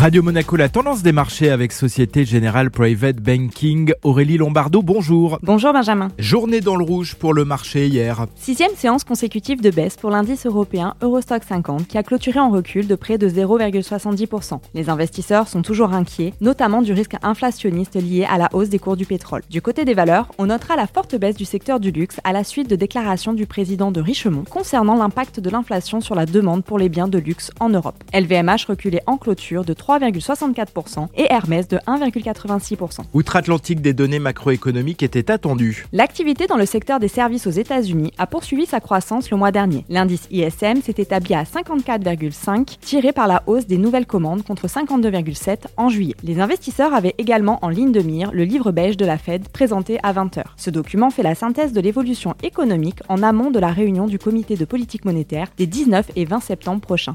Radio Monaco, la tendance des marchés avec Société Générale Private Banking. Aurélie Lombardo, bonjour. Bonjour Benjamin. Journée dans le rouge pour le marché hier. Sixième séance consécutive de baisse pour l'indice européen Eurostock 50 qui a clôturé en recul de près de 0,70%. Les investisseurs sont toujours inquiets, notamment du risque inflationniste lié à la hausse des cours du pétrole. Du côté des valeurs, on notera la forte baisse du secteur du luxe à la suite de déclarations du président de Richemont concernant l'impact de l'inflation sur la demande pour les biens de luxe en Europe. LVMH reculait en clôture de 3,64% et Hermès de 1,86%. Outre-Atlantique, des données macroéconomiques étaient attendues. L'activité dans le secteur des services aux États-Unis a poursuivi sa croissance le mois dernier. L'indice ISM s'est établi à 54,5, tiré par la hausse des nouvelles commandes contre 52,7 en juillet. Les investisseurs avaient également en ligne de mire le livre beige de la Fed présenté à 20h. Ce document fait la synthèse de l'évolution économique en amont de la réunion du comité de politique monétaire des 19 et 20 septembre prochains.